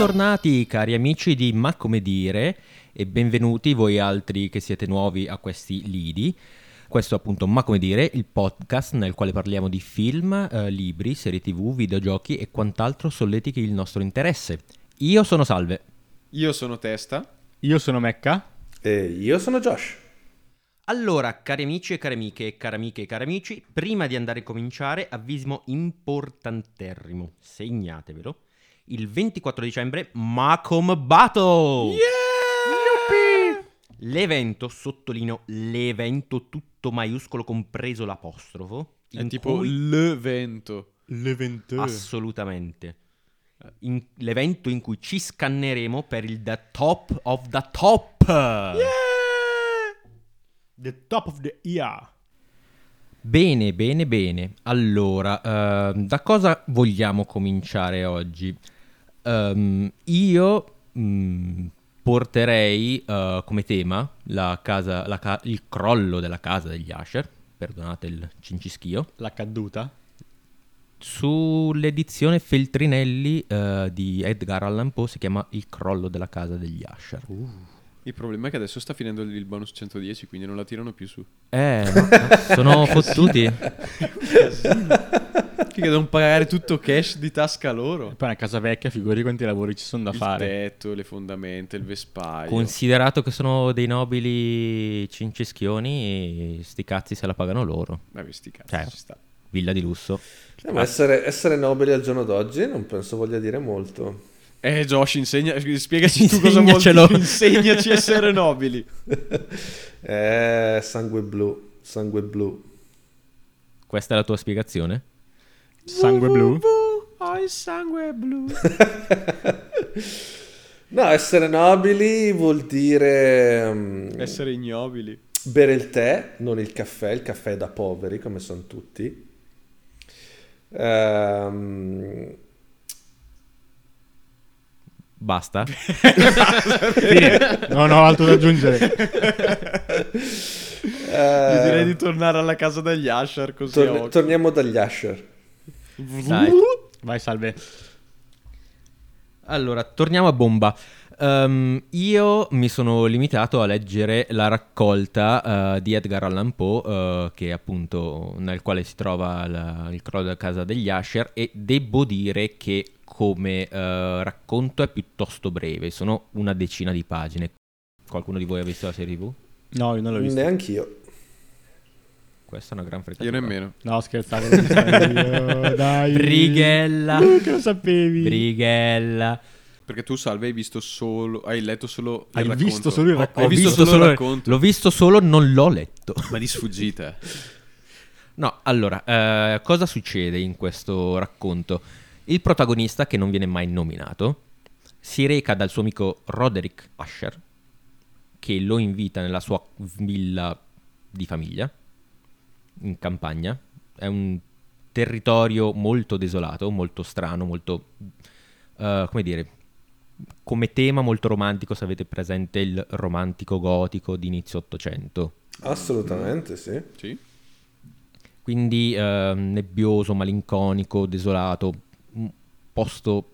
Bentornati cari amici di Ma come dire e benvenuti voi altri che siete nuovi a questi lidi. Questo è appunto Ma come dire, il podcast nel quale parliamo di film, eh, libri, serie tv, videogiochi e quant'altro solletichi il nostro interesse. Io sono Salve. Io sono Testa. Io sono Mecca. E io sono Josh. Allora, cari amici e cari amiche e cari amiche e cari amici, prima di andare a cominciare, avvisimo importanterrimo, segnatevelo, il 24 dicembre Macom Battle! L'evento, sottolineo l'evento tutto maiuscolo compreso l'apostrofo. È tipo cui- l'evento. L'evento. Assolutamente. In- l'evento in cui ci scanneremo per il The Top of the Top. The top of the year. Bene, bene, bene. Allora, ehm, da cosa vogliamo cominciare oggi? Ehm, io mm, porterei eh, come tema la casa, la ca- il crollo della casa degli Asher, perdonate il cincischio, La caduta. sull'edizione Feltrinelli eh, di Edgar Allan Poe si chiama Il crollo della casa degli Asher. Il problema è che adesso sta finendo il bonus 110, quindi non la tirano più su. Eh, no, sono fottuti. Che devono pagare tutto cash di tasca loro. Poi una casa vecchia, figuri quanti lavori ci sono da il fare. tetto, le fondamenta, il vespaio. Considerato che sono dei nobili cinceschioni, e sti cazzi se la pagano loro. Vabbè, sti cazzi, Cioè, ci sta. Villa di lusso. Eh, ma essere, essere nobili al giorno d'oggi non penso voglia dire molto. Eh, Josh, insegna, spiegaci tu cosa vuol dire. Insegnaci a essere nobili. Eh, sangue blu, sangue blu. Questa è la tua spiegazione? Sangue blu. Ho il sangue blu. No, essere nobili vuol dire mm, essere ignobili. bere il tè, non il caffè. Il caffè è da poveri, come sono tutti. Ehm, Basta? Non ho altro da aggiungere. eh, Io direi di tornare alla casa degli Asher così torn- torniamo dagli Asher. Dai. Vai, salve. Allora, torniamo a bomba. Ehm, io mi sono limitato a leggere la raccolta eh, di Edgar Allan Poe, eh, che è appunto nel quale si trova la- il crollo della casa degli Asher, e devo dire che come eh, racconto è piuttosto breve, sono una decina di pagine. Qualcuno di voi ha visto la serie TV? No, io non l'ho visto. Neanch'io. Questa è una gran Io fregatura. nemmeno. No, scherzavo. l'ho visto io, Dai. Brighella. Uh, che lo sapevi. Brighella. Perché tu, Salve, hai visto solo... Hai letto solo il Hai racconto. visto solo il Ho- racconto. Ho, visto, solo il racconto. L'ho visto solo, non l'ho letto. Ma di sfuggita. No, allora, eh, cosa succede in questo racconto? Il protagonista, che non viene mai nominato, si reca dal suo amico Roderick Asher, che lo invita nella sua villa di famiglia, in campagna. È un territorio molto desolato, molto strano, molto, eh, come dire, come tema molto romantico, se avete presente il romantico gotico di inizio Ottocento. Assolutamente sì. Sì? Quindi eh, nebbioso, malinconico, desolato, posto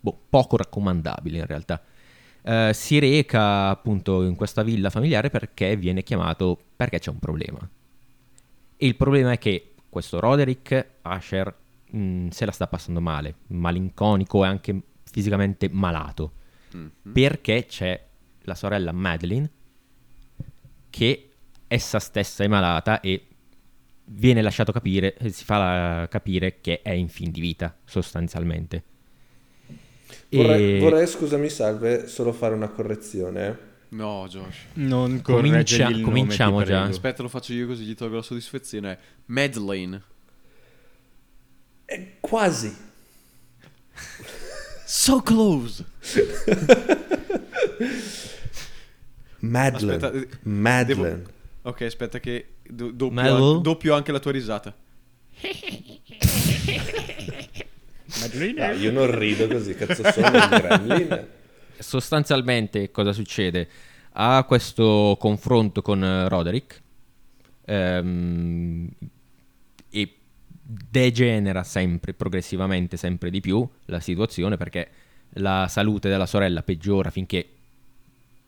boh, poco raccomandabile in realtà. Eh, si reca appunto in questa villa familiare perché viene chiamato perché c'è un problema. E il problema è che questo Roderick Asher mh, se la sta passando male, malinconico e anche fisicamente malato, Mhm. perché c'è la sorella Madeline che essa stessa è malata e viene lasciato capire, eh, si fa la- capire che è in fin di vita, sostanzialmente. Vorrei, E vorrei, scusami, salve, solo fare una correzione. No, Josh. Non Comincia- nome, cominciamo già. Aspetta, lo faccio io così gli tolgo la soddisfazione. È Madeleine. È quasi. So close. Madeline. Aspetta, eh, Madeline. Ok, aspetta che do- doppio, an- doppio anche la tua risata. Ah, io non rido così, cazzo sono un gremlin. sostanzialmente cosa succede? Ha questo confronto con eh, Roderick ehm, e degenera sempre, progressivamente, sempre di più la situazione perché la salute della sorella peggiora finché,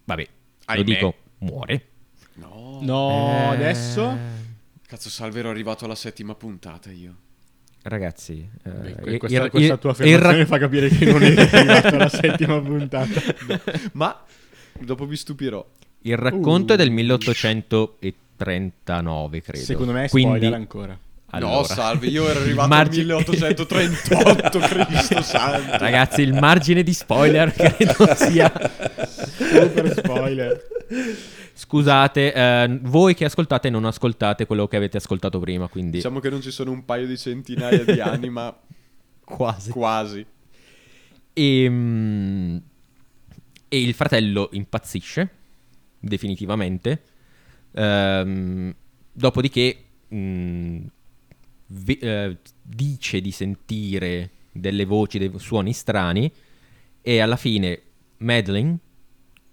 vabbè, lo Ahimè. dico, muore. No. No, Eh, adesso... Cazzo, salve, ero arrivato alla settima puntata io. Ragazzi, eh, Beh, questa, il- questa il- tua il ra- affermazione fa capire che non è arrivato alla settima puntata. Ma dopo vi stupirò. il racconto è del Uh. 1839, credo. Secondo me è Quindi, spoiler ancora. Allora, No, salve, io ero arrivato margine- al 1838, Cristo santo. Ragazzi, il margine di spoiler credo sia... Super spoiler. Scusate, eh, voi che ascoltate non ascoltate quello che avete ascoltato prima, quindi Diciamo che non ci sono un paio di centinaia di anni, ma quasi. quasi. E, mm, e il fratello impazzisce, definitivamente. Ehm, dopodiché mm, vi- eh, dice di sentire delle voci, dei suoni strani e alla fine Madeline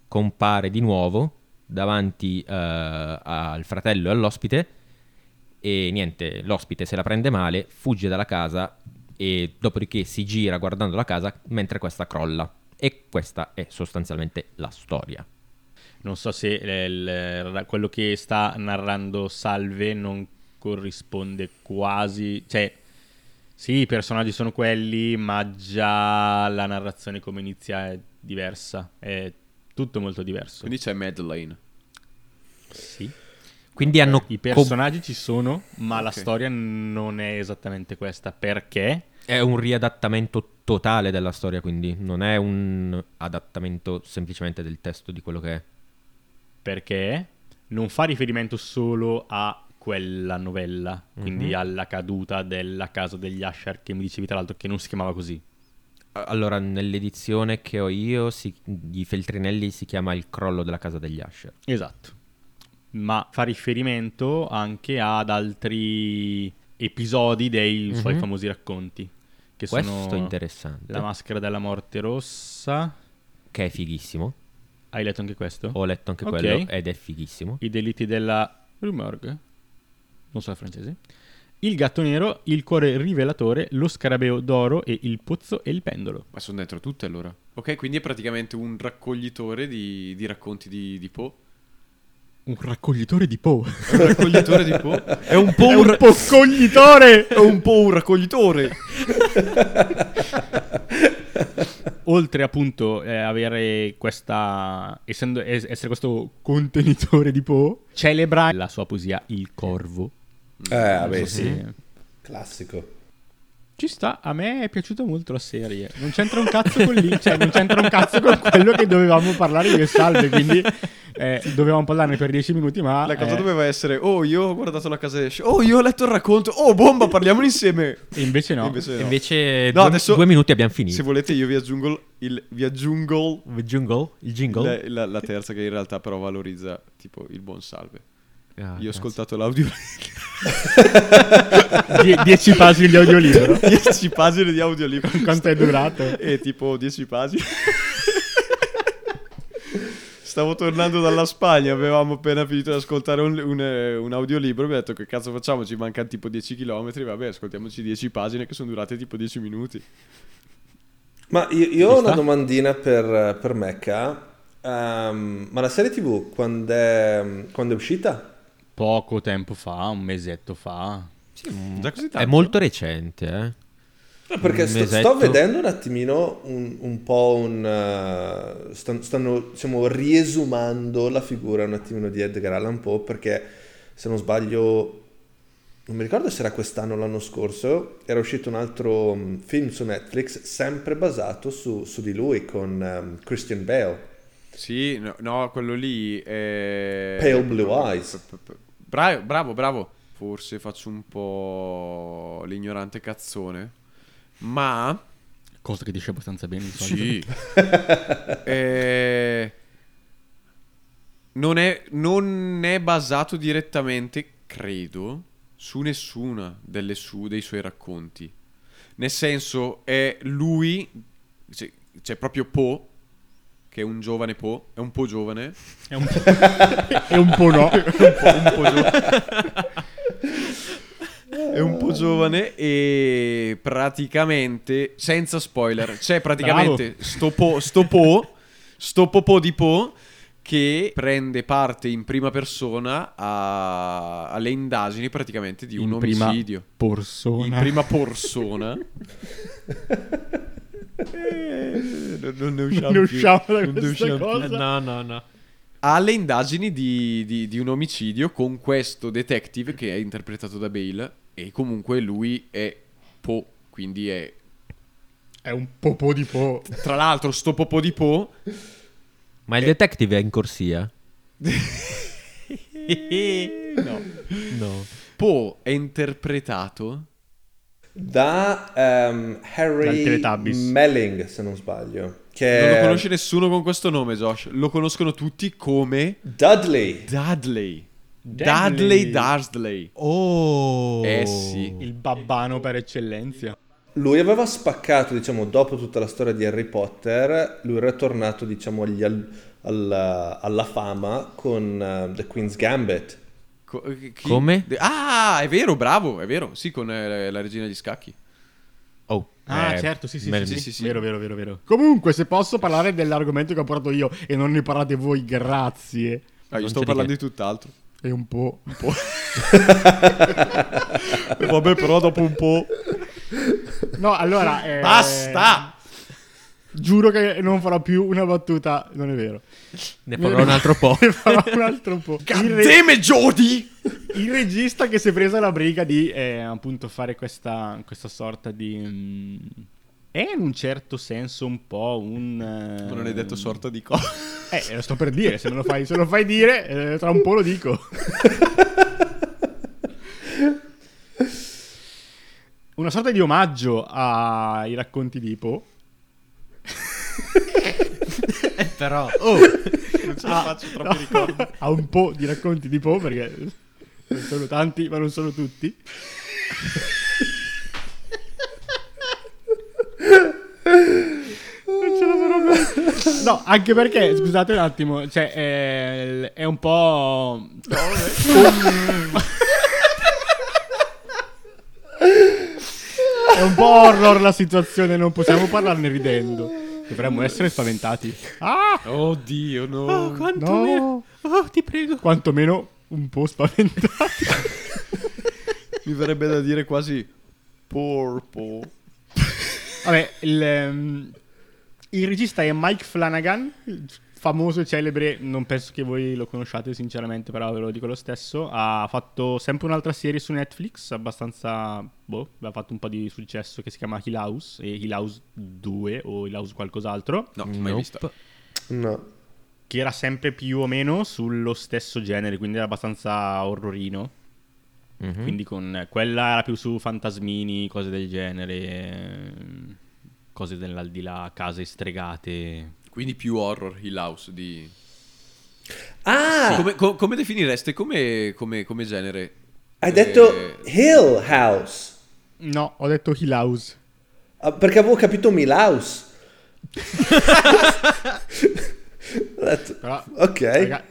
compare di nuovo davanti eh, al fratello e all'ospite e niente, l'ospite se la prende male, fugge dalla casa e dopodiché si gira guardando la casa mentre questa crolla. E questa è sostanzialmente la storia. Non so se eh, il- quello che sta narrando Salve non corrisponde quasi... Cioè, sì, i personaggi sono quelli, ma già la narrazione come inizia è diversa. È tutto molto diverso. Quindi c'è Madeleine. sì. Quindi hanno I com- personaggi ci sono, ma la Ok. storia non è esattamente questa. Perché? è un riadattamento totale della storia, quindi non è un adattamento semplicemente del testo di quello che è. Perché non fa riferimento solo a quella novella, quindi Mhm. alla caduta della casa degli Asher, che mi dicevi tra l'altro che non si chiamava così. Allora, nell'edizione che ho io, si- di Feltrinelli si chiama Il crollo della casa degli Asher. Esatto. Ma fa riferimento anche ad altri episodi dei suoi Mhm. famosi racconti. Che Questo sono interessante. La maschera della morte rossa. Che è fighissimo. Hai letto anche questo? Ho letto anche Ok. quello ed è fighissimo. I delitti della Rue Morgue. Non so il francese. Il gatto nero, il cuore rivelatore, lo scarabeo d'oro e il pozzo e il pendolo. Ma sono dentro tutte allora. Ok, quindi è praticamente un raccoglitore di, di racconti di, di Poe. Un raccoglitore di Poe. Un raccoglitore di Poe? È un po' un, un ra- pocoglitore! è un po' un raccoglitore. Oltre appunto eh, avere questa, essendo, es- essere questo contenitore di Poe, celebra la sua poesia Il Corvo. Eh, vabbè, so sì. Classico. Ci sta, a me è piaciuta molto la serie. Non c'entra un cazzo con lì, cioè non c'entra un cazzo con quello che dovevamo parlare io e Salve, quindi eh, dovevamo parlarne per 10 minuti, ma... La cosa eh, doveva essere, oh, io ho guardato la casa esce. Oh, io ho letto il racconto. Oh, bomba, parliamone insieme. e invece no. Invece no. Invece No, due, adesso- due minuti abbiamo finito. Se volete io vi aggiungo il, vi aggiungo Il jingle? Il jingle? la, la- la terza che in realtà però valorizza tipo il buon salve. Ah, Io ho ascoltato l'audio Die- 10 pagine di audiolibro. 10 pagine di audiolibro. Quanto è durato? E tipo 10 pagine. Stavo tornando dalla Spagna, avevamo appena finito di ascoltare un, un, eh, un audiolibro. Mi ho detto che cazzo facciamo? Ci mancano tipo 10 km. Vabbè, ascoltiamoci 10 pagine che sono durate tipo 10 minuti. Ma io, io ho una domandina per, per Mecca. Ehm, ma la serie TV quando è, quando è uscita? Poco tempo fa, un mesetto fa. Sì, Già così È tanto? molto recente, eh. No, Perché Un sto, sto vedendo un attimino un, un po' un... eh, stan- stanno, diciamo, riesumando la figura un attimino di Edgar Allan Poe perché se non sbaglio, non mi ricordo se era quest'anno o l'anno scorso, era uscito un altro mm, film su Netflix sempre basato su, su di lui con ehm, Christian Bale. Sì, no, no, quello lì è... Pale Blue Eyes. Bravo, bravo, bravo. Forse faccio un po' l'ignorante cazzone. Ma... Cosa che dice abbastanza bene. Sì. Eh, non, è, non è basato direttamente, credo, su nessuna delle su- dei suoi racconti. Nel senso, è lui, cioè, c'è proprio Poe, che è un giovane Poe, è un po' giovane, È un po', è un po' no. un po' giovane. è un po' giovane e praticamente, senza spoiler, c'è praticamente sto po, sto po, sto di Po che prende parte in prima persona a- alle indagini praticamente di un In prima omicidio. persona. In prima persona. Eh, non, non ne usciamo, Non più. usciamo da Non usciamo più. cosa. Eh, no, no, no. alle indagini di, di- di un omicidio con questo detective che è interpretato da Bale e comunque lui è Po, quindi è È un popò di po'. tra l'altro sto Popò di Po Ma il detective è in corsia? no. No. Po è interpretato Da Dal Harry. Melling, se non sbaglio. Che non lo conosce nessuno con questo nome Josh lo conoscono tutti come Dudley. Dudley Dudley. Dudley Dursley Oh. eh sì Il babbano per eccellenza. Lui aveva spaccato, diciamo, dopo tutta la storia di Harry Potter, lui era tornato, diciamo, agli al- alla, alla fama con eh, The Queen's Gambit. Co- eh, chi- Come? De- ah è vero bravo è vero sì con eh, la regina degli scacchi Oh, Ah, eh, certo, sì, sì, me- sì, sì, sì, sì. Vero, vero, vero, vero. Comunque, se posso parlare dell'argomento che ho portato io e non ne parlate voi, grazie. ah, io Non sto di parlando che. di tutt'altro E un po'. Un po'. Vabbè però dopo un po' No, allora... eh, basta Giuro che non farò più una battuta, non è vero. Ne farò un altro po'. Ne farò un altro po'. Il, re- Jody il regista che si è presa la briga di eh, appunto fare questa, questa sorta di... mm, è in un certo senso un po' un... eh, non hai detto sorta di cosa Eh, lo sto per dire, se me lo fai, se lo fai dire, eh, tra un po' lo dico. Una sorta di omaggio ai racconti di Po. Però, Non ce la Ah, faccio troppi ricordi a un po' di racconti di Po, perché non sono tanti, ma non sono tutti. Non ce la farò mai. No, anche perché, scusate un attimo, cioè, è, è un po'... È un po' horror la situazione, non possiamo parlarne ridendo. Dovremmo essere spaventati. Ah! Oddio no oh, quanto No. meno. Oh, ti prego. Quantomeno un po' spaventati. Mi verrebbe da dire quasi Porpo Vabbè, il, ehm, il regista è Mike Flanagan, famoso e celebre, non penso che voi lo conosciate sinceramente, però ve lo dico lo stesso. Ha fatto sempre un'altra serie su Netflix, abbastanza, boh, aveva fatto un po' di successo, che si chiama Hill House, e Hill House 2 o Hill House qualcos'altro, No, mai Nope. vista No. che era sempre più o meno sullo stesso genere, quindi era abbastanza orrorino. Mhm. Quindi con quella era più su fantasmini, cose del genere, cose dell'aldilà, case stregate. Quindi più horror Hill House di Ah, come, co- come definireste come, come, come genere? hai Eh, detto Hill House. No, ho detto Hill House. Ah, perché avevo capito Milhouse. Ho detto, Però, ok. raga,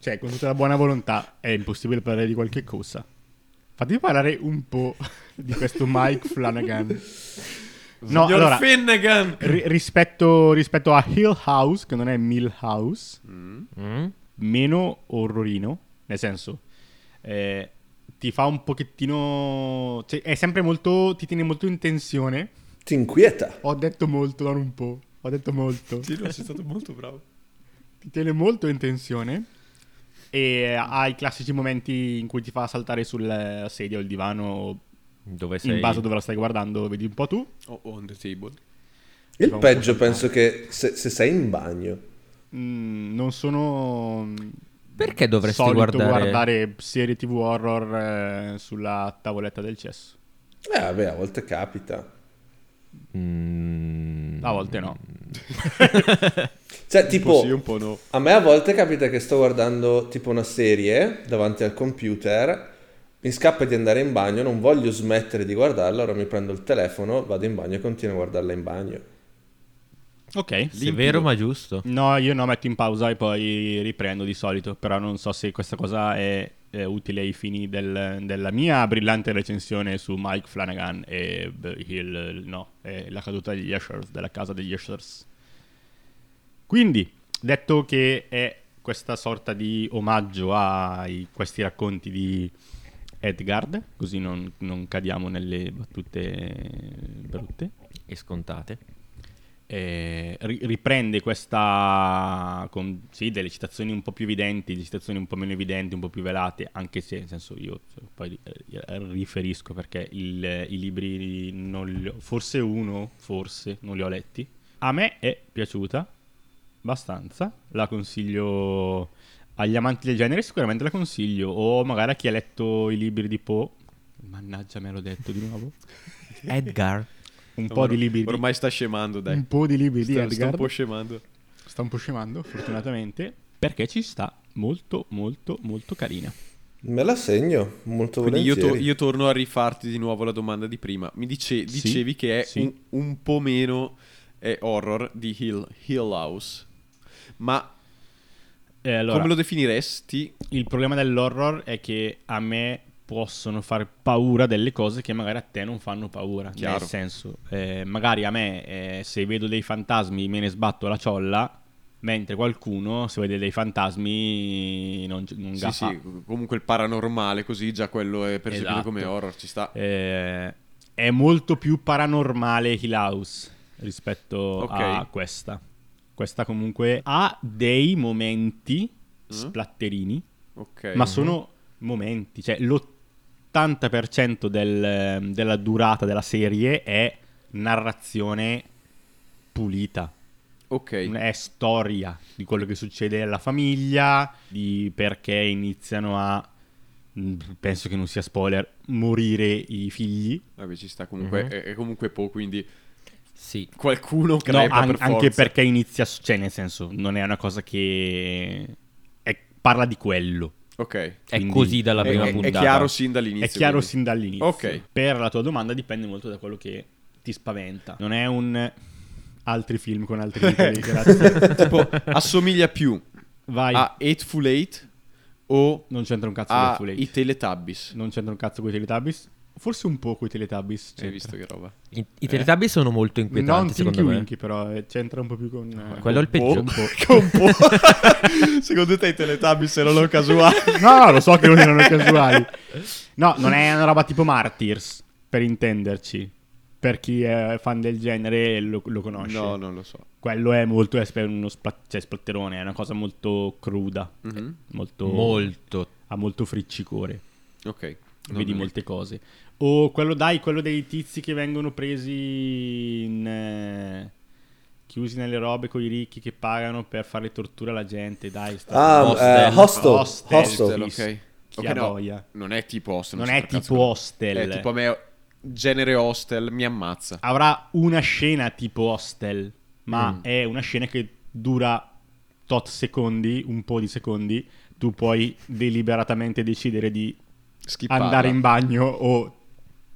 cioè, con tutta la buona volontà, è impossibile parlare di qualche cosa. Fatemi parlare un po' di questo Mike Flanagan. No, Signor allora, Finnegan ri- rispetto, rispetto a Hill House, che non è Mill House, Mm? meno orrorino, nel senso, eh, ti fa un pochettino... Cioè, è sempre molto... ti tiene molto in tensione. Ti inquieta. Ho detto molto, non un po'. Ho detto molto. Sì, no, sei stato molto bravo ti tiene molto in tensione e ha i classici momenti in cui ti fa saltare sul sedia o il divano Dove sei? in base a dove la stai guardando, vedi un po' tu. Oh, on the table Il un peggio penso che se, se sei in bagno. Mm, non sono Perché dovresti solito guardare... guardare serie TV horror eh, sulla tavoletta del cesso. Eh, vabbè, a volte capita. Mm, A volte no. Cioè, Un po' tipo, sì, un po' no a me a volte capita che sto guardando tipo una serie davanti al computer, mi scappa di andare in bagno, non voglio smettere di guardarla, allora mi prendo il telefono, vado in bagno e continuo a guardarla in bagno. Ok. Severo ma giusto. No, io no, metto in pausa e poi riprendo di solito, però non so se questa cosa è eh, utile ai fini del- della mia brillante recensione su Mike Flanagan e il, no, e la caduta degli Ushers, della casa degli Ushers. Quindi, detto che è questa sorta di omaggio a questi racconti di Edgard, così non, non cadiamo nelle battute brutte, E scontate. eh, ri- riprende questa con sì, delle citazioni un po' più evidenti, delle citazioni un po' meno evidenti, un po' più velate, anche se nel senso io cioè, poi eh, riferisco perché il- i libri non li ho- forse uno, forse non li ho letti. A me è piaciuta abbastanza, la consiglio agli amanti del genere, sicuramente la consiglio o magari a chi ha letto i libri di Poe. Mannaggia, me l'ho detto di nuovo. Edgar. Un po' di libri Ormai sta scemando, dai. un po' di libri di Sta, sta un Edgar. po' scemando. sta un po' scemando, fortunatamente, perché ci sta molto, molto, molto carina. Me la segno, molto Quindi io, volentieri. to- io torno a rifarti di nuovo la domanda di prima. Mi dice- Sì, dicevi che è sì. un, un po' meno eh, horror di Hill, Hill House. Ma E allora, come lo definiresti? il problema dell'horror è che a me possono fare paura delle cose che magari a te non fanno paura. Chiaro. Nel senso, eh, magari a me eh, se vedo dei fantasmi me ne sbatto la ciolla, mentre qualcuno se vede dei fantasmi non, non Sì, gaffa. sì, comunque il paranormale, così già quello è percepito Esatto. come horror, ci sta. Eh, è molto più paranormale Hill House rispetto Ok. a questa. Questa comunque ha dei momenti Mm. splatterini, Ok. ma sono momenti, cioè l'80% del- della durata della serie è narrazione pulita. Ok. È storia di quello che succede alla famiglia, di perché iniziano a, mh, penso che non sia spoiler, morire i figli. Vabbè, ci sta comunque, Mhm. è, è comunque po', quindi Sì. qualcuno No, crepa an- per anche perché inizia, cioè nel senso, non è una cosa che è- parla di quello. Ok. È Quindi così dalla È, prima è- è puntata. chiaro sin dall'inizio. è chiaro quindi. sin dall'inizio. Ok. Per la tua domanda dipende molto da quello che ti spaventa. Non è un altri film con altri titoli. grazie. tipo, assomiglia più Vai. a Eightful Eight o non c'entra un cazzo con Eight. i Teletubbies. Non c'entra un cazzo con i Teletubbies. Forse un po' con i Teletubbies. Hai visto che roba? I, i Teletubbies sono molto Non inquietanti, Tinky secondo me. Winky, però eh, c'entra un po' più con. eh, Quello è il peggio. con po'. Secondo te i Teletubbies erano casuali? No, no, lo so che non erano casuali. No, non è una roba tipo Martyrs, per intenderci. Per chi è fan del genere lo, lo conosce. No, non lo so. Quello è molto è uno spla- cioè, splatterone, è una cosa molto cruda, Mhm. molto, Molto. ha molto friccicore, Ok. Non vedi molte cose. O quello dai, quello dei tizi che vengono presi in, eh, chiusi nelle robe con i ricchi che pagano per fare tortura alla gente, dai. sta- Ah, Hostel. eh, Hostel. Hostel. Hostel. Hostel, ok. Chi Ok, ha no, voglia. Non è tipo Hostel. Non so è cazzo tipo che- Hostel. È tipo a me genere Hostel mi ammazza. avrà una scena tipo Hostel, ma Mm. è una scena che dura tot secondi, un po' di secondi. Tu puoi deliberatamente decidere di Skipparla. andare in bagno o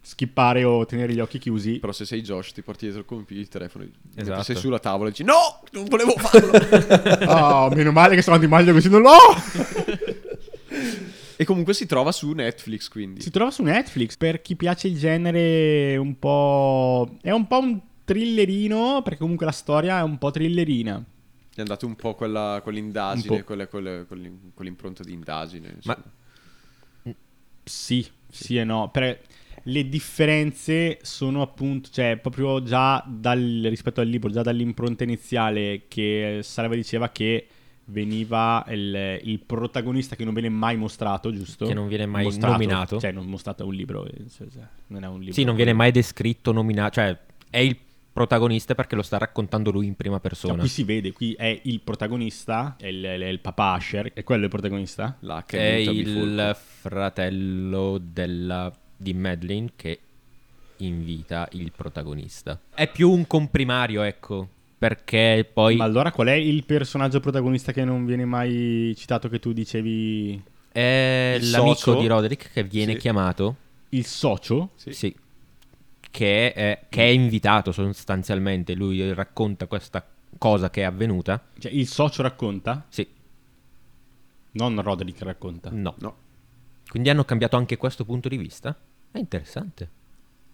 skippare o tenere gli occhi chiusi. Però se sei Josh ti porti dietro il computer, il telefono, Esatto. sei sulla tavola e dici no, non volevo farlo. Oh, meno male che sono andato in bagno così non l'ho! e comunque si trova su Netflix, quindi. Si trova su Netflix. Per chi piace il genere, un po'. È un po' un thrillerino. Perché comunque la storia è un po' thrillerina. È andato un po' quella, Un quell'indagine, po'. quelle- quelle- quell'im- quell'impronta di indagine. Ma- insomma. Sì, sì e no. Per- le differenze sono appunto, cioè, proprio già dal, rispetto al libro, già dall'impronta iniziale che Salva diceva che veniva il, il protagonista che non viene mai mostrato, giusto? Che non viene mai Mostrato, nominato. Cioè, non mostrato è un libro, cioè, non è un libro. Sì, non viene mai descritto, nominato. Cioè, è il protagonista perché lo sta raccontando lui in prima No, persona. qui si vede, qui è il protagonista, è il, è il papà Asher, è quello il protagonista? Là che è muta il fratello della, di Madeline che invita il protagonista. È più un comprimario, ecco. Perché poi Ma allora qual è il personaggio protagonista che non viene mai citato che tu dicevi è Il l'amico socio? di Roderick che viene Sì. chiamato. il socio? Sì. Sì. Che è, che è invitato sostanzialmente. Lui racconta questa cosa che è avvenuta. Cioè il socio racconta? Sì, Non Roderick racconta. no. No. Quindi hanno cambiato anche questo punto di vista? È interessante.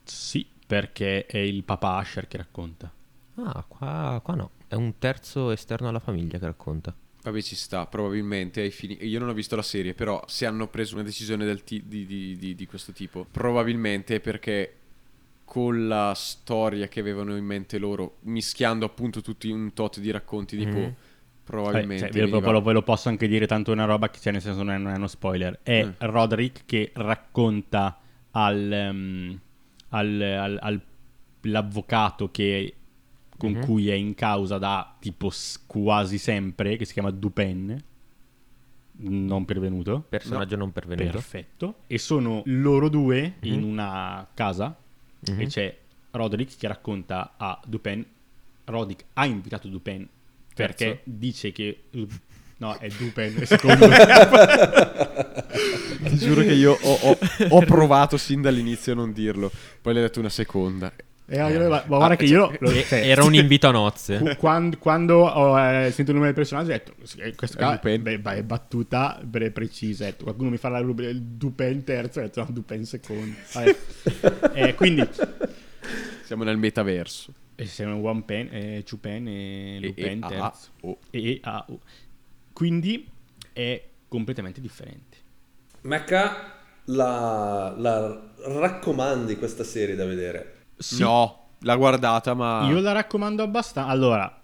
Sì, perché è il papà Asher che racconta. Ah, qua, qua no. È un terzo esterno alla famiglia che racconta. Vabbè, ci sta, probabilmente ai fini... Io non ho visto la serie, però se hanno preso una decisione del ti- di, di- di- di questo tipo, probabilmente è perché con la storia che avevano in mente loro, mischiando appunto tutti un tot di racconti, tipo, Mhm. probabilmente... Vabbè, cioè, ve, lo, veniva- ve lo- ve lo posso anche dire, tanto è una roba che, cioè, nel senso, non è, non è uno spoiler. È Mm. Roderick che racconta al, ehm, al- al- al- l'avvocato che, con Mhm. cui è in causa da tipo quasi sempre, che si chiama Dupin, non pervenuto. Personaggio non pervenuto. Perfetto. E sono loro due Mhm. in una casa Mhm. e c'è Roderick che racconta a Dupin. Roderick ha invitato Dupin perché Terzo. dice che. No, è Dupin, è secondo. Ti giuro che io ho, ho- ho provato sin dall'inizio a non dirlo, poi le ho detto una seconda. E io- ma, ma guarda che io. lo- E- cioè, Era un invito a nozze. Qu- Quando, quando ho eh, sentito il nome del personaggio, ho detto: eh, Questo È Dupin. beh, beh, è battuta pre- precisa. Detto, qualcuno mi fa la rubrica il Dupin terzo, ho detto: No, Dupin secondo. Eh, quindi, Siamo nel metaverso. e se un One Pen, eh, Chupen e E- Lupin e- ah, terzo. E, ah, oh. Quindi è completamente differente. Mecca, la, la raccomandi questa serie da vedere? Sì, No, l'ha guardata, ma... Io la raccomando abbastanza. Allora,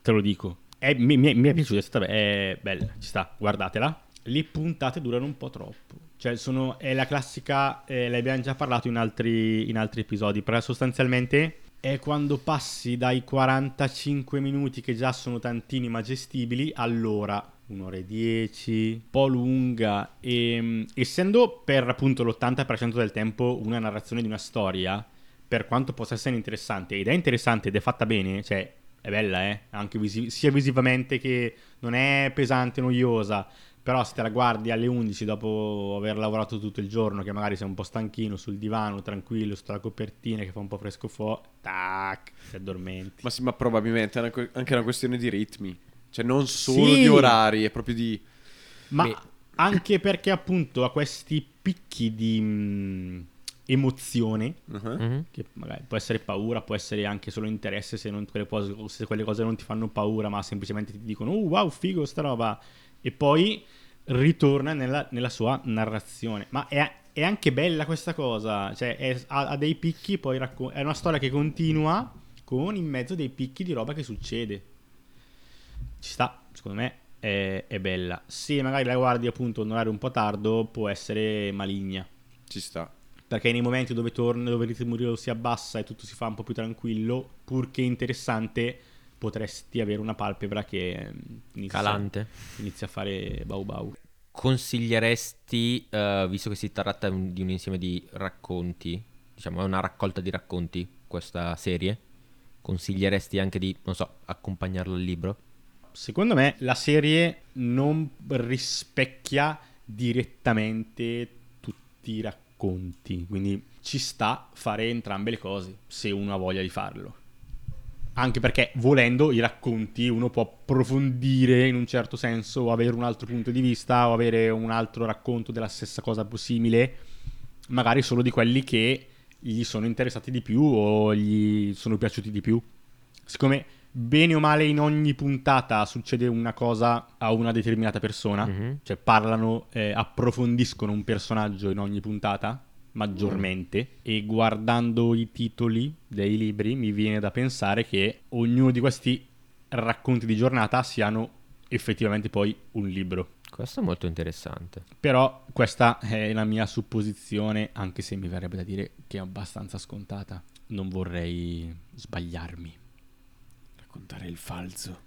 te lo dico. È- mi, mi è- mi è piaciuta, è, stata è bella, ci sta, guardatela. Le puntate durano un po' troppo. Cioè, sono, è la classica, eh, abbiamo già parlato in altri, in altri episodi, però sostanzialmente è quando passi dai 45 minuti che già sono tantini ma gestibili, allora un'ora e dieci, un po' lunga e mm, essendo per appunto l'80% del tempo una narrazione di una storia, per quanto possa essere interessante, ed è interessante ed è fatta bene, cioè è bella, eh, anche visi- sia visivamente che non è pesante, noiosa, però se te la guardi alle 11 dopo aver lavorato tutto il giorno, che magari sei un po' stanchino sul divano, tranquillo, sotto la copertina che fa un po' fresco fuori, tac, ti addormenti. Ma sì, ma probabilmente è una que- anche una questione di ritmi. Cioè, non solo Sì. di orari, è proprio di... Ma Beh. anche perché appunto ha questi picchi di mm, emozione Uh-huh. Mhm. che magari può essere paura, può essere anche solo interesse se, non- quelle, cose, se quelle cose non ti fanno paura, ma semplicemente ti dicono, oh wow, figo sta roba, e poi ritorna nella, nella sua narrazione. Ma è, è anche bella questa cosa, cioè è- ha, ha dei picchi, poi racco- è una storia che continua con in mezzo dei picchi di roba che succede. Ci sta, secondo me è, è bella. Se magari la guardi appunto un orario un po' tardo, può essere maligna. Ci sta. Perché nei momenti dove torna, dove il ritmo si abbassa e tutto si fa un po' più tranquillo, purché interessante, potresti avere una palpebra che mm, inizia, Calante. inizia a fare bau bau. Consiglieresti, eh, visto che si tratta di un insieme di racconti, diciamo è una raccolta di racconti questa serie, consiglieresti anche di, non so, accompagnarlo al libro? Secondo me la serie non rispecchia direttamente tutti i racconti, quindi ci sta fare entrambe le cose, se uno ha voglia di farlo. Anche perché volendo i racconti uno può approfondire in un certo senso o avere un altro punto di vista o avere un altro racconto della stessa cosa simile, magari solo di quelli che gli sono interessati di più o gli sono piaciuti di più. Siccome bene o male in ogni puntata succede una cosa a una determinata persona, Mhm. cioè parlano, eh, approfondiscono un personaggio in ogni puntata maggiormente e guardando i titoli dei libri mi viene da pensare che ognuno di questi racconti di giornata siano effettivamente poi un libro. Questo è molto interessante. Però questa è la mia supposizione, anche se mi verrebbe da dire che è abbastanza scontata. Non vorrei sbagliarmi. Raccontare il falso.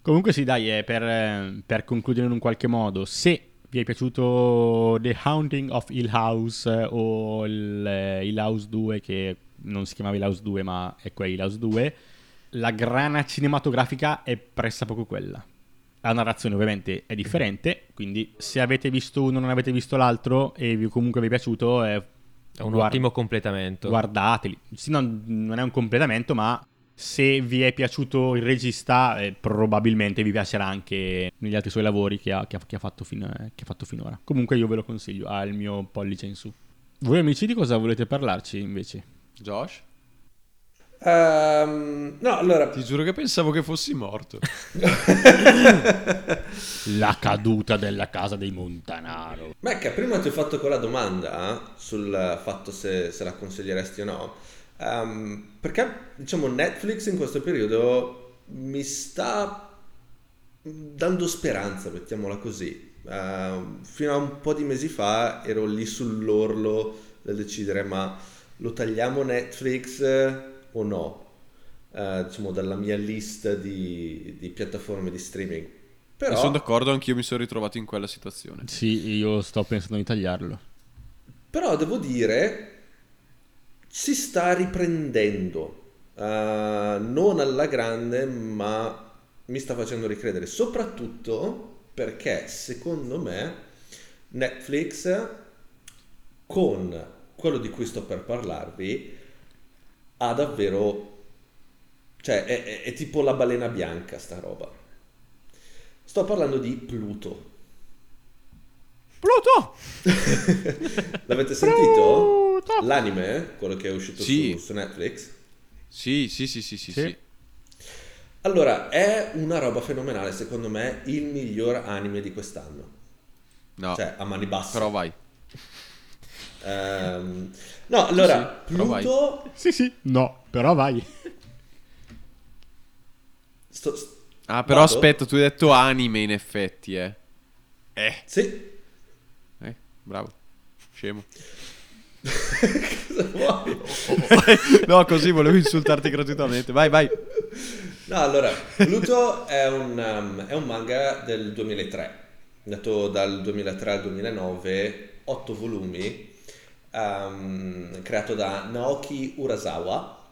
Comunque sì, dai, eh, per, eh, per concludere in un qualche modo, se vi è piaciuto The Haunting of Hill House eh, o il, eh, Hill House 2, che non si chiamava Hill House 2 ma è qua Hill House 2, la grana cinematografica è pressappoco quella. La narrazione ovviamente è differente, quindi se avete visto uno e non avete visto l'altro e vi, comunque vi è piaciuto, eh, È un guard- ottimo completamento. guardateli. Sì, non, non è un completamento, ma Se vi è piaciuto il regista, eh, probabilmente vi piacerà anche negli altri suoi lavori che ha, che ha- che ha fatto, fin- eh, che ha fatto finora. Comunque io ve lo consiglio, ha il mio pollice in su. Voi amici di cosa volete parlarci invece? Josh? Ehm, no, allora, Ti giuro che pensavo che fossi morto. La caduta della casa dei Montanaro. Becca, prima ti ho fatto quella domanda eh, sul fatto se, se la consiglieresti o no. Ehm, perché, diciamo, Netflix in questo periodo mi sta dando speranza, mettiamola così. Ehm, fino a un po' di mesi fa ero lì sull'orlo del decidere, ma lo tagliamo Netflix eh, o no? Eh, diciamo, dalla mia lista di, di piattaforme di streaming. Però... E sono d'accordo, anch'io mi sono ritrovato in quella situazione. Sì, io sto pensando di tagliarlo. Però devo dire, si sta riprendendo. Eh, non alla grande, ma mi sta facendo ricredere. Soprattutto perché, secondo me, Netflix, con quello di cui sto per parlarvi, ha davvero... Cioè, è, è- è tipo la balena bianca, sta roba. Sto parlando di Pluto. Pluto! L'avete sentito? L'anime, quello che è uscito Sì. su, su Netflix. Sì, sì, sì, sì, sì, Sì. sì. Allora, è una roba fenomenale, secondo me, il miglior anime di quest'anno. No, Cioè, a mani basse. però vai. Ehm, no, allora, sì, però vai. Pluto... Sì, sì. No, però vai. sto- st- Ah, però Vado? aspetta, tu hai detto anime in effetti, eh. sì. Eh, bravo. Scemo. Cosa vuoi? no, così volevo insultarti gratuitamente. Vai, vai. No, allora, Pluto è un, um, è un manga del 2003, nato dal 2003 al 2009, 8 volumi, um, creato da Naoki Urasawa.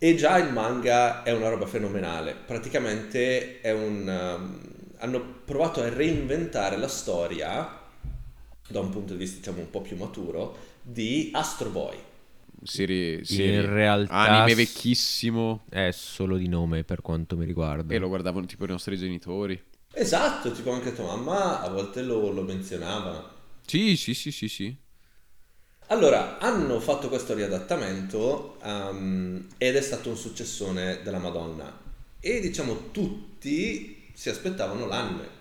E già il manga è una roba fenomenale. Praticamente è un. um, hanno provato a reinventare la storia, da un punto di vista diciamo un po' più maturo, di Astro Boy. Siri, In realtà Anime vecchissimo. È solo di nome per quanto mi riguarda. E lo guardavano tipo i nostri genitori. Esatto, tipo anche tua mamma a volte lo, lo menzionava. Sì, sì, sì, sì, sì. Allora, hanno fatto questo riadattamento um, ed è stato un successone della Madonna. E diciamo tutti si aspettavano l'anime.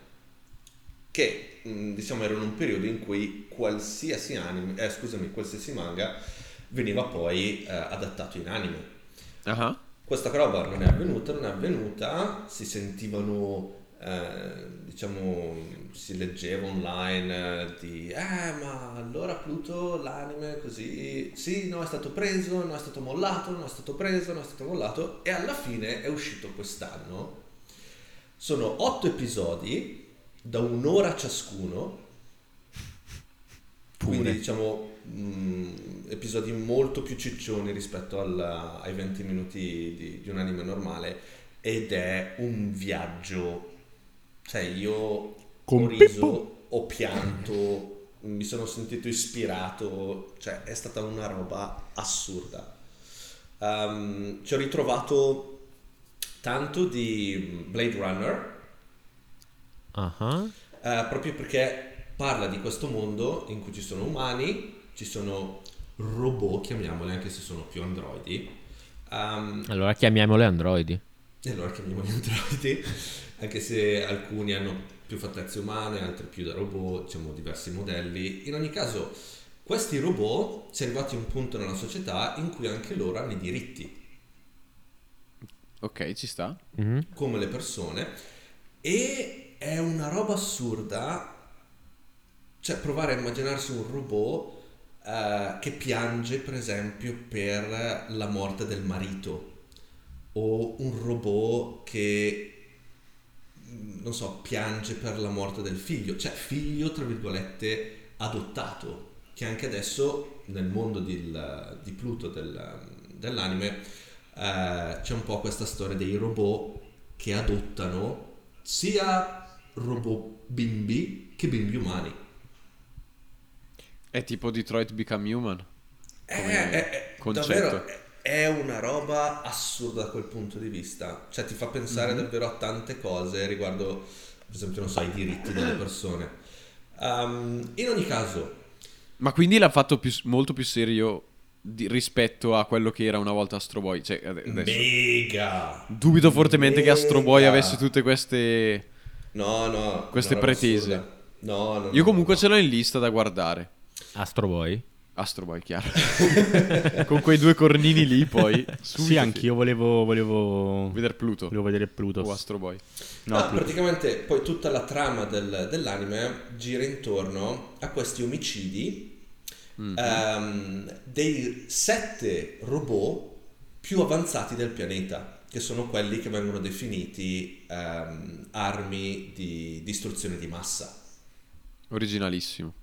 Che diciamo era in un periodo in cui qualsiasi anime, eh, scusami, qualsiasi manga veniva poi eh, adattato in anime. Ah, Questa roba non è avvenuta, non è avvenuta, si sentivano, eh, diciamo, si leggeva online eh, di, eh ma allora Pluto, l'anime così, sì, no è stato preso, no è stato mollato, no è stato preso, no è stato mollato e alla fine è uscito quest'anno. Sono otto episodi da un'ora ciascuno, quindi diciamo mh, episodi molto più ciccioni rispetto al- ai 20 minuti di, di un anime normale ed è un viaggio. Cioè io ho Con riso Pippo. ho pianto mi sono sentito ispirato cioè è stata una roba assurda. Ehm, ci ho ritrovato tanto di Blade Runner Ah, eh, proprio perché parla di questo mondo in cui ci sono umani, ci sono robot, chiamiamoli anche se sono più androidi. Ehm, Allora chiamiamole androidi. e allora chiamiamoli androidi, anche se alcuni hanno più fattezze umane, altri più da robot, diciamo diversi modelli. In ogni caso, questi robot si è arrivati a un punto nella società in cui anche loro hanno i diritti, ok, ci sta. Mhm. come le persone, e è una roba assurda, cioè provare a immaginarsi un robot eh, che piange, per esempio, per la morte del marito, o un robot che, non so, piange per la morte del figlio, cioè figlio, tra virgolette, adottato, che anche adesso nel mondo del- di Pluto del- dell'anime eh, c'è un po' questa storia dei robot che adottano sia robot bimbi che bimbi umani. È tipo Detroit Become Human. È, è- è- davvero, è, è una roba assurda da quel punto di vista. Cioè ti fa pensare davvero a tante cose riguardo, per esempio, non so, i diritti delle persone. Um, in ogni caso, Ma quindi l'ha fatto più- molto più serio di- rispetto a quello che era una volta Astro Boy. Cioè, ade- adesso. mega! Dubito fortemente che Astro Boy Mega. avesse tutte queste. No, no. Queste pretese. assurda. No, no, Io comunque no. ce l'ho in lista da guardare. Astro Boy. Astro Boy, chiaro. Con quei due cornini lì, poi. Sì, anch'io volevo, volevo, Vedere Pluto. volevo vedere Pluto. O Astro Boy. No, No, Pluto. praticamente poi tutta la trama del- dell'anime gira intorno a questi omicidi ehm, dei sette robot più avanzati del pianeta, che sono quelli che vengono definiti ehm, armi di distruzione di massa. Originalissimo.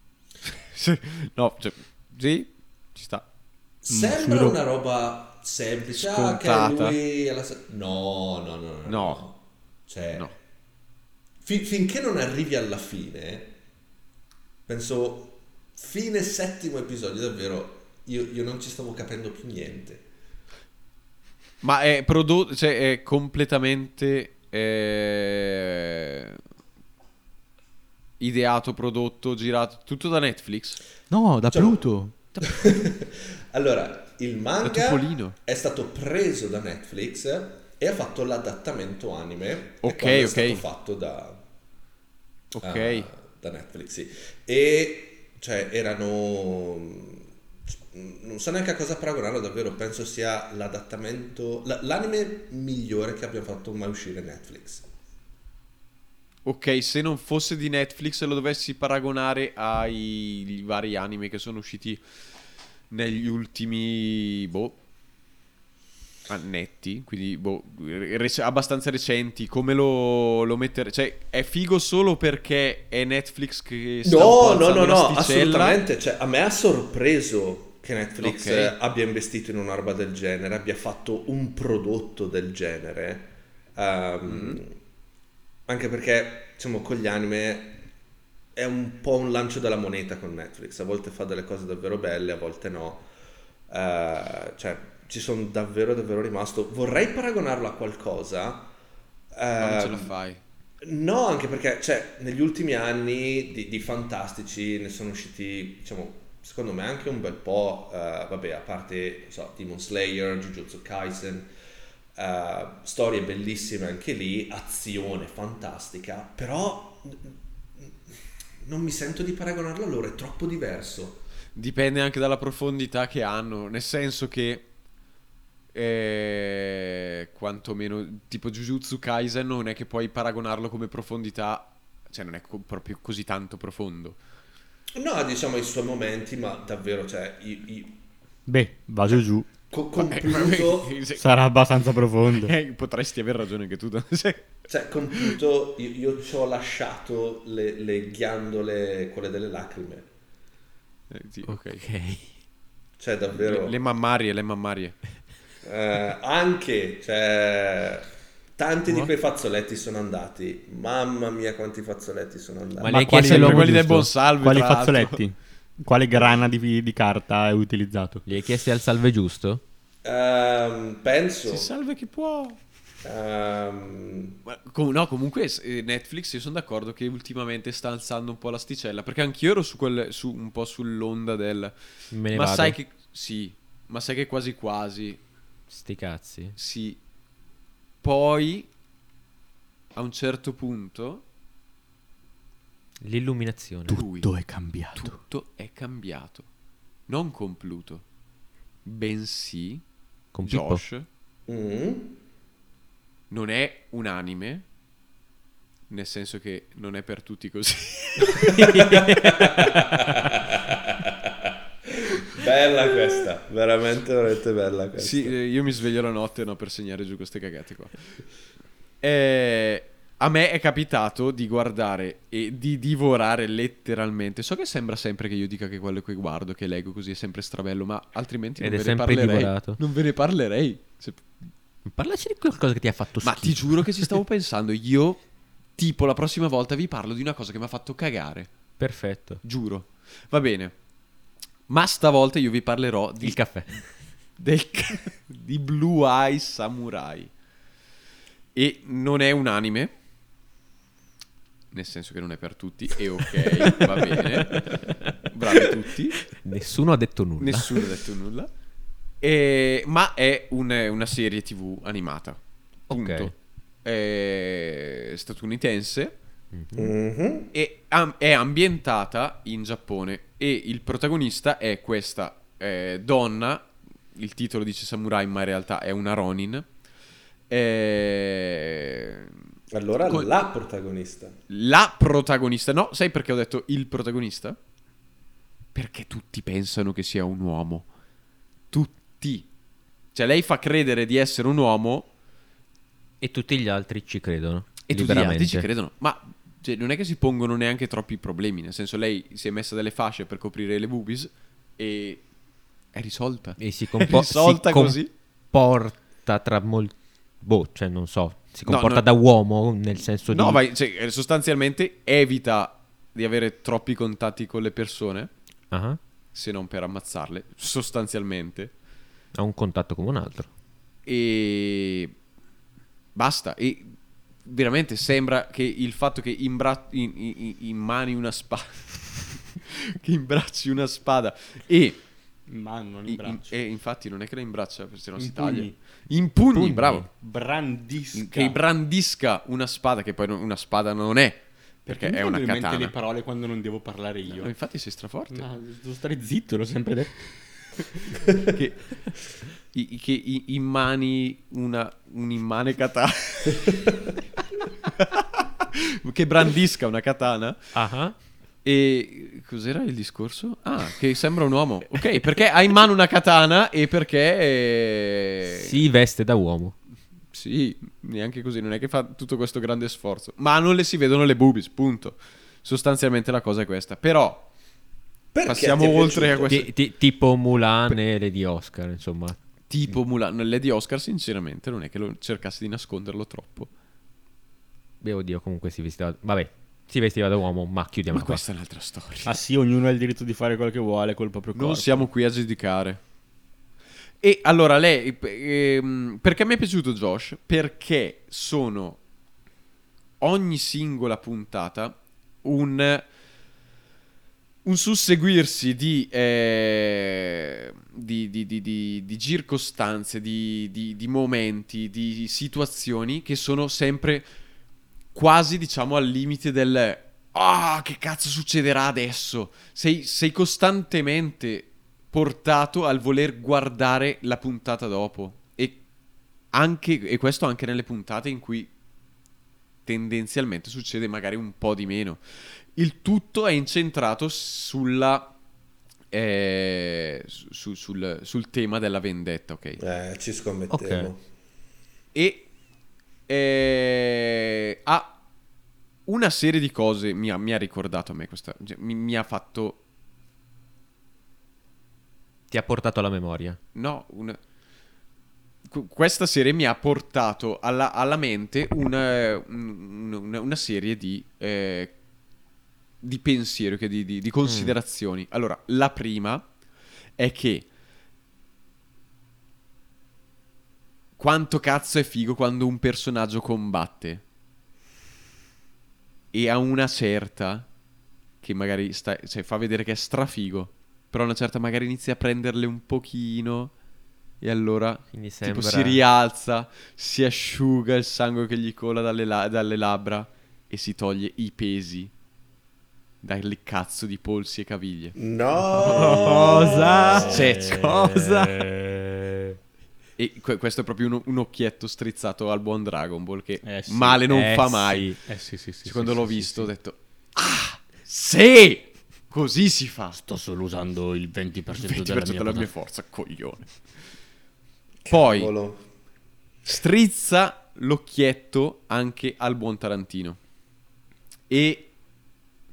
No, cioè, sì, ci sta. Sembra sui ro- una roba semplice, ah, che Scontata. lui è la se- No, no, no, no. No. Cioè, No. fin- finché non arrivi alla fine, penso fine settimo episodio, davvero, io, io non ci stavo capendo più niente. Ma è prodotto, cioè è completamente eh, ideato, prodotto, girato, tutto da Netflix. No, da Cioè- Pluto. allora, il Da manga Topolino. è stato preso da Netflix e ha fatto l'adattamento anime. Ok, e quello è ok. stato fatto da, Ok. ah, da Netflix, sì. E cioè erano non so neanche a cosa paragonarlo davvero, penso sia l'adattamento la- l'anime migliore che abbia fatto mai uscire Netflix. Ok, se non fosse di Netflix e lo dovessi paragonare ai vari anime che sono usciti negli ultimi boh annetti, quindi boh, rec- abbastanza recenti, come lo, lo mettere? Cioè, è figo solo perché è Netflix che No, no, no, no, assolutamente. Cioè, a me ha sorpreso che Netflix Ok. eh, abbia investito in una roba del genere, abbia fatto un prodotto del genere. Ehm, Mm-hmm. Anche perché, diciamo, con gli anime è un po' un lancio della moneta con Netflix. A volte fa delle cose davvero belle, a volte no. Eh, cioè, ci sono davvero, davvero rimasto. Vorrei paragonarlo a qualcosa. Ma non ce la ehm, fai. No, anche perché cioè, negli ultimi anni di, di fantastici ne sono usciti, diciamo, secondo me anche un bel po', eh, vabbè, a parte, so, Demon Slayer, Jujutsu Kaisen, eh, storie bellissime anche lì, azione fantastica, però non mi sento di paragonarlo a loro, è troppo diverso. Dipende anche dalla profondità che hanno, nel senso che eh, quantomeno tipo Jujutsu Kaisen non è che puoi paragonarlo come profondità, cioè non è co- proprio così tanto profondo. No, diciamo i suoi momenti, ma davvero, cioè, i, i- Beh, va giù giù. co-. Se- Sarà abbastanza profondo. eh, potresti aver ragione anche tu. Cioè, con Pluto io, io ci ho lasciato le, le ghiandole, quelle delle lacrime. eh, sì, ok. Ok. Cioè, davvero... Le, le mammarie, le mammarie. eh, anche, cioè... Tanti di quei fazzoletti sono andati. Mamma mia, quanti fazzoletti sono andati. Ma lei quali, quelli del giusto? Bonsalve, Quali fazzoletti? Quale grana di, di carta hai utilizzato? Gli hai chiesto al salve giusto? Ehm, penso... Si salve chi può. Ma com- no, comunque eh, Netflix, io sono d'accordo che ultimamente sta alzando un po' l'asticella. Perché anch'io ero su quel, su- un po' sull'onda del. Me ne ma vado. sai che. Sì, ma sai che quasi quasi. Sti cazzi. Sì. Poi. A un certo punto. L'illuminazione. lui, è cambiato. tutto è cambiato. Non con Pluto, bensì. Con. Josh mm, non è un anime. Nel senso che non è per tutti così. bella questa, veramente, veramente bella questa. Sì, eh, io mi sveglio la notte no, per segnare giù queste cagate qua. Eh, a me è capitato di guardare e di divorare letteralmente. So che sembra sempre che io dica che quello che guardo, che leggo così è sempre strabello, ma altrimenti non ve ne sempre parlerei. divorato. Non ve ne parlerei. Se- Parlaci di qualcosa che ti ha fatto Ma schifo. ti giuro che ci stavo pensando. Io, tipo, la prossima volta vi parlo di una cosa che mi ha fatto cagare. Perfetto. Giuro. Va bene. Ma stavolta io vi parlerò di Il caffè. del- di Blue Eye Samurai. E non è un anime, nel senso che non è per tutti, e ok, va bene. Bravi tutti. Nessuno ha detto nulla. Nessuno ha detto nulla. E- ma è un- una serie tv animata. Punto. Ok. È statunitense Mhm. e am- è ambientata in Giappone e il protagonista è questa eh, donna, il titolo dice samurai ma in realtà è una ronin, Eh, Allora Col- la protagonista. la protagonista, no, sai perché ho detto il protagonista? Perché tutti pensano che sia un uomo, tutti. Cioè lei fa credere di essere un uomo E tutti gli altri ci credono. E tutti gli altri ci credono. Ma cioè, non è che si pongono neanche troppi problemi. Nel senso, lei si è messa delle fasce per coprire le boobies e è risolta. E si, È compo- risolta si così. comporta tra molti... Boh, cioè non so. Si No, comporta no. da uomo nel senso No, di... vai, cioè, eh, sostanzialmente evita di avere troppi contatti con le persone, Ah, se non per ammazzarle, sostanzialmente. Ha un contatto come un altro. E basta. E veramente sembra che il fatto che imbra- in, in- in mani una spada, che imbracci una spada e Ma non in braccio. in- e infatti non è che la imbraccia, se no si taglia. In pugni, Pugni. bravo. Brandisca. Che brandisca una spada, che poi non- una spada non è, perché mi è una katana. le parole quando non devo parlare io. No, infatti sei straforte. No, devo stare zitto, l'ho sempre detto. Che, i- che i- immani una, un'immane katana. che brandisca una katana. Ah, E cos'era il discorso? Ah, che sembra un uomo. Ok, perché ha in mano una katana e perché... Si veste da uomo. Sì, neanche così, non è che fa tutto questo grande sforzo. Ma non le si vedono le boobies, punto. Sostanzialmente la cosa è questa. Però, Perché Passiamo oltre a questo. Ti- ti- tipo Mulan e Lady Oscar, insomma. tipo Mulan, Lady Oscar, sinceramente, non è che lo cercassi di nasconderlo troppo. Beh, oddio, comunque si vestiva... Vabbè, si vestiva da uomo, ma chiudiamo Ma qua. questa è un'altra storia. Ah sì, ognuno ha il diritto di fare quello che vuole col proprio corpo. Non siamo qui a giudicare. E allora lei, ehm, perché mi è piaciuto Josh? Perché sono ogni singola puntata un, un susseguirsi di, eh, di, di, di, circostanze, di, momenti, di situazioni che sono sempre quasi, diciamo, al limite del... Ah, che cazzo succederà adesso? Sei, sei costantemente portato al voler guardare la puntata dopo. E, anche, e questo anche nelle puntate in cui tendenzialmente succede magari un po' di meno. Il tutto è incentrato sulla... eh, su- sul, sul tema della vendetta, ok? Eh, ci scommettevo. Ok. E eh, ha una serie di cose, mi ha, mi ha ricordato a me questa, cioè, mi, mi ha fatto, Ti ha portato alla memoria. no, una- questa serie mi ha portato alla, alla mente una, un- una- una serie di, eh, di pensiero, che di, di- di considerazioni. Allora, la prima è che quanto cazzo è figo quando un personaggio combatte e a una certa che magari sta, cioè, fa vedere che è strafigo, però a una certa magari inizia a prenderle un pochino e allora Quindi tipo sembra... si rialza, si asciuga il sangue che gli cola dalle, la- dalle labbra e si toglie i pesi dalle cazzo di polsi e caviglie. No! Cosa? Cioè, Cosa? E que- questo è proprio un, un occhietto strizzato al buon Dragon Ball che Eh sì. male non Eh fa sì. mai. Eh sì, sì, sì. Cioè, quando sì, l'ho sì, visto sì, ho detto Ah, sì! Così si fa. Sto solo usando il 20%, 20% della mia, della mia forza, coglione. Poi Cavolo. strizza l'occhietto anche al buon Tarantino. E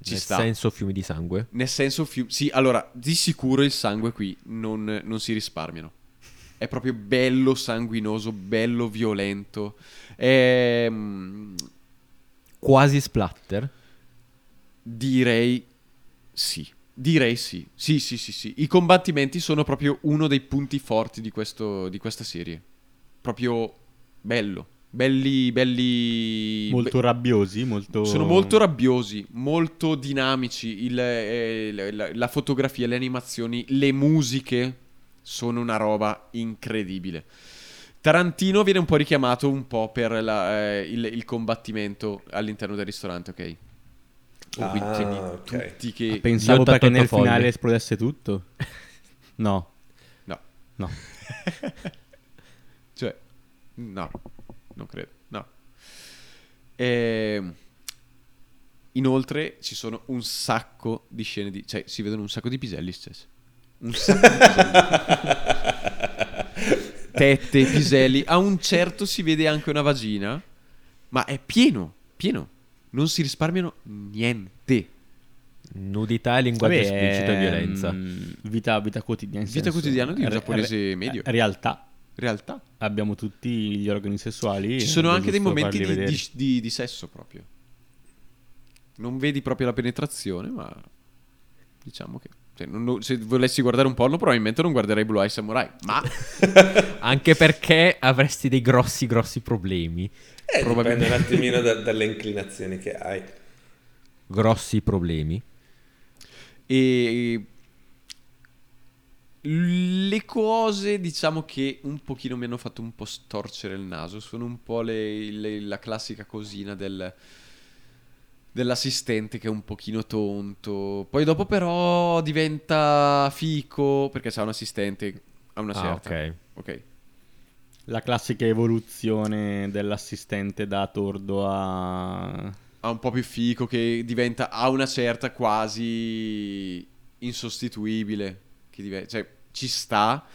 ci Nel sta. senso fiumi di sangue. Nel senso, fiu- sì, allora, di sicuro il sangue qui non, non si risparmiano. È proprio bello sanguinoso, bello violento. Ehm, Quasi splatter. direi sì. Direi sì. Sì, sì, sì, sì. I combattimenti sono proprio uno dei punti forti di, questo, di questa serie. Proprio bello. Belli, belli... Molto rabbiosi, molto... Sono molto rabbiosi, molto dinamici. Il- eh, la- la, la fotografia, le animazioni, le musiche sono una roba incredibile. Tarantino viene un po' richiamato un po' per la- eh, il, il combattimento all'interno del ristorante, ok? Ah, Quindi ok. tutti che... Pensavo Io ho perché nel foglie. finale esplodesse tutto. No, No, no. cioè, no, non credo, no. Ehm, inoltre ci sono un sacco di scene di... cioè si vedono un sacco di piselli, Cess. Un sacco di piselli. Tette, piselli. A un certo si vede anche una vagina, ma è pieno, pieno. Non si risparmiano niente. Nudità, linguaggio Vabbè, esplicito e ehm, violenza. Vita, vita quotidiana. Vita senso- quotidiana di un re- giapponese re- medio. Realtà. Realtà. Abbiamo tutti gli organi sessuali. Ci sono anche dei momenti di, di- di- di sesso proprio. Non vedi proprio la penetrazione, ma diciamo che se volessi guardare un porno, probabilmente non guarderei Blue Eye Samurai. Ma Anche perché avresti dei grossi, grossi problemi. Eh, dipende Probabilmente. un attimino da- dalle inclinazioni che hai. Grossi problemi. e le cose, diciamo che un pochino mi hanno fatto un po' storcere il naso. Sono un po' le- le- la classica cosina del dell'assistente che è un pochino tonto. Poi dopo però diventa fico perché c'ha un assistente a una Ah, certa. ok. Ok. La classica evoluzione dell'assistente da tordo a... Ha un po' più fico che diventa a una certa quasi insostituibile. Che dive- cioè, ci sta,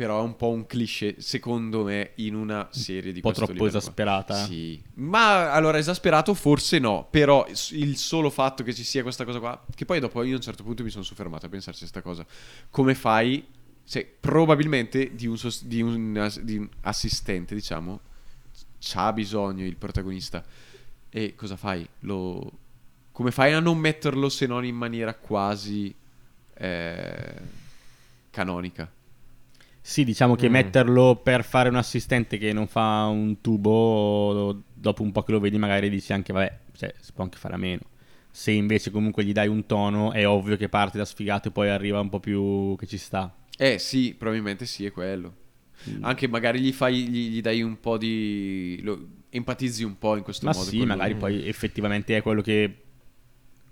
però è un po' un cliché, secondo me, in una serie di un po' troppo livello esasperata. Sì. Ma allora, esasperato forse no, però il solo fatto che ci sia questa cosa qua, che poi dopo io a un certo punto mi sono soffermato a pensarci a questa cosa. Come fai? Se probabilmente di un, sos- di un di un assistente, diciamo, c'ha bisogno il protagonista. E cosa fai? Lo... Come fai a non metterlo se non in maniera quasi eh, canonica? Sì, diciamo che Mm. metterlo per fare un assistente che non fa un tubo, dopo un po' che lo vedi magari dici anche, vabbè, cioè, si può anche fare a meno. Se invece comunque gli dai un tono, è ovvio che parte da sfigato e poi arriva un po' più che ci sta. Eh sì, probabilmente sì, è quello. Mm. Anche magari gli fai, gli, gli dai un po' di... lo empatizzi un po' in questo Ma modo. sì, con lui. magari poi effettivamente è quello che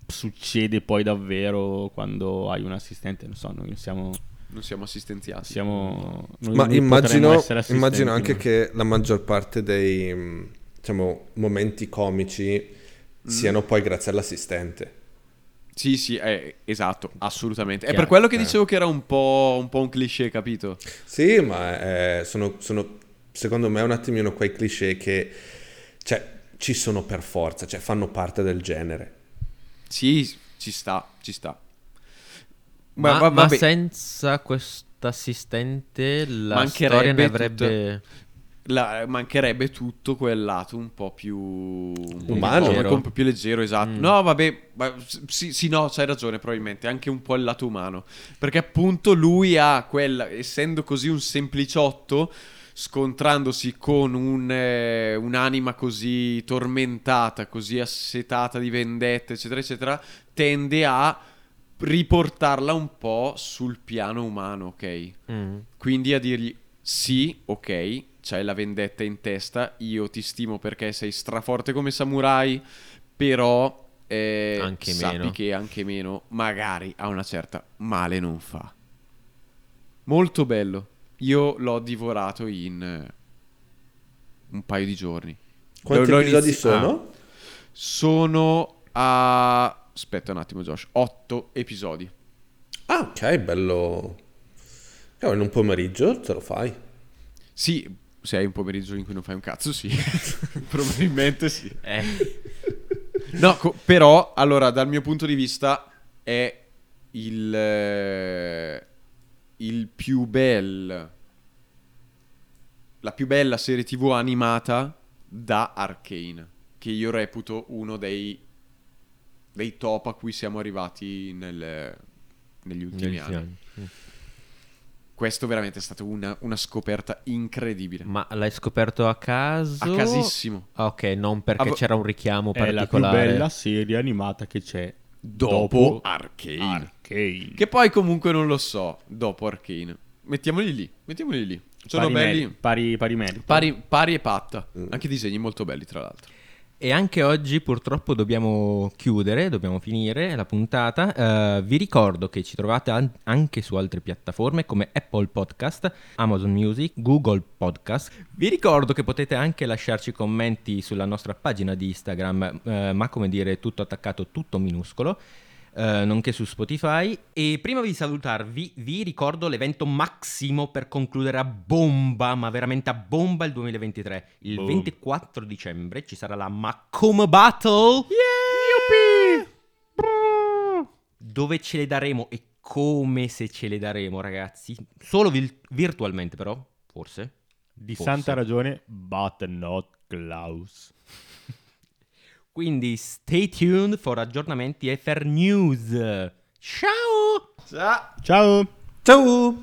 succede poi davvero quando hai un assistente, non so, noi siamo... Non siamo assistenziati. siamo Ma immagino, immagino anche che la maggior parte dei mh, diciamo, momenti comici Mm. siano poi grazie all'assistente. Sì, sì, eh, esatto, assolutamente. È Chiaro, per quello che eh. dicevo che era un po', un po' un cliché, capito? Sì, ma eh, sono, sono, secondo me un attimino quei cliché che cioè, ci sono per forza, cioè fanno parte del genere. Sì, ci sta, ci sta. Ma, ma vabbè. senza quest'assistente la Mancherebbe storia ne tutta- avrebbe... La- mancherebbe tutto quel lato un po' più Umano. più- un po' più leggero, esatto. Mm. No, vabbè, ma sì, sì, no, c'hai ragione, probabilmente anche un po' il lato umano. Perché appunto lui ha quella, essendo così un sempliciotto, scontrandosi con un, eh, un'anima così tormentata, così assetata di vendette, eccetera, eccetera, tende a riportarla un po' sul piano umano, ok? Mm. Quindi a dirgli sì, ok, c'hai la vendetta in testa, io ti stimo perché sei straforte come samurai, però eh, Anche sappi meno. che anche meno magari a una certa male non fa. Molto bello. Io l'ho divorato in eh, un paio di giorni. Quanti L'ho- episodi inizi- sono? ah, sono a... Aspetta un attimo Josh, otto episodi. Ah, ok, bello. Cavolo, in un pomeriggio te lo fai. Sì, se hai un pomeriggio in cui non fai un cazzo, sì. Probabilmente sì. Eh, No, co- però, allora, dal mio punto di vista, è il, eh, il più bel... La più bella serie TV animata da Arcane, che io reputo uno dei, dei top a cui siamo arrivati nel, negli ultimi Negli anni. anni. Questo veramente è stata una, una scoperta incredibile. Ma l'hai scoperto a caso? A casissimo. Ah, Ok, non perché Avo- c'era un richiamo È la più particolare. bella serie animata che c'è Dopo Arcane. Arcane. Che poi comunque non lo so, dopo Arcane. Mettiamoli lì, mettiamoli lì. Sono pari belli, meri- pari, pari pari, pari e patta. Anche i disegni molto belli, tra l'altro. E anche oggi purtroppo dobbiamo chiudere, dobbiamo finire la puntata. Eh, vi ricordo che ci trovate an- anche su altre piattaforme come Apple Podcast, Amazon Music, Google Podcast. Vi ricordo che potete anche lasciarci commenti sulla nostra pagina di Instagram, eh, ma come dire tutto attaccato, tutto minuscolo. Eh, nonché su Spotify. E prima di salutarvi vi ricordo l'evento massimo per concludere a bomba ma veramente a bomba il 2023 il Boom. 24 dicembre ci sarà la Macoma Battle. Dove ce le daremo e come se ce le daremo ragazzi? Solo vil- virtualmente però? Forse? Di Forse. santa ragione, but not Klaus. Quindi stay tuned for aggiornamenti e for news ciao Ciao! Ciao! Ciao!